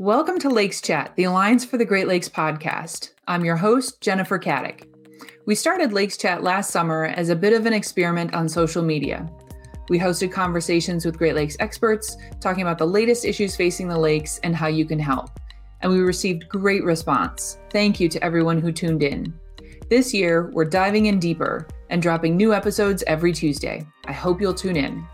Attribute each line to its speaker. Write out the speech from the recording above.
Speaker 1: Welcome to Lakes Chat, the Alliance for the Great Lakes podcast. I'm your host, Jennifer Caddick. We started Lakes Chat last summer as a bit of an experiment on social media. We hosted conversations with Great Lakes experts, talking about the latest issues facing the lakes and how you can help. And we received great response. Thank you to everyone who tuned in. This year, we're diving in deeper and dropping new episodes every Tuesday. I hope you'll tune in.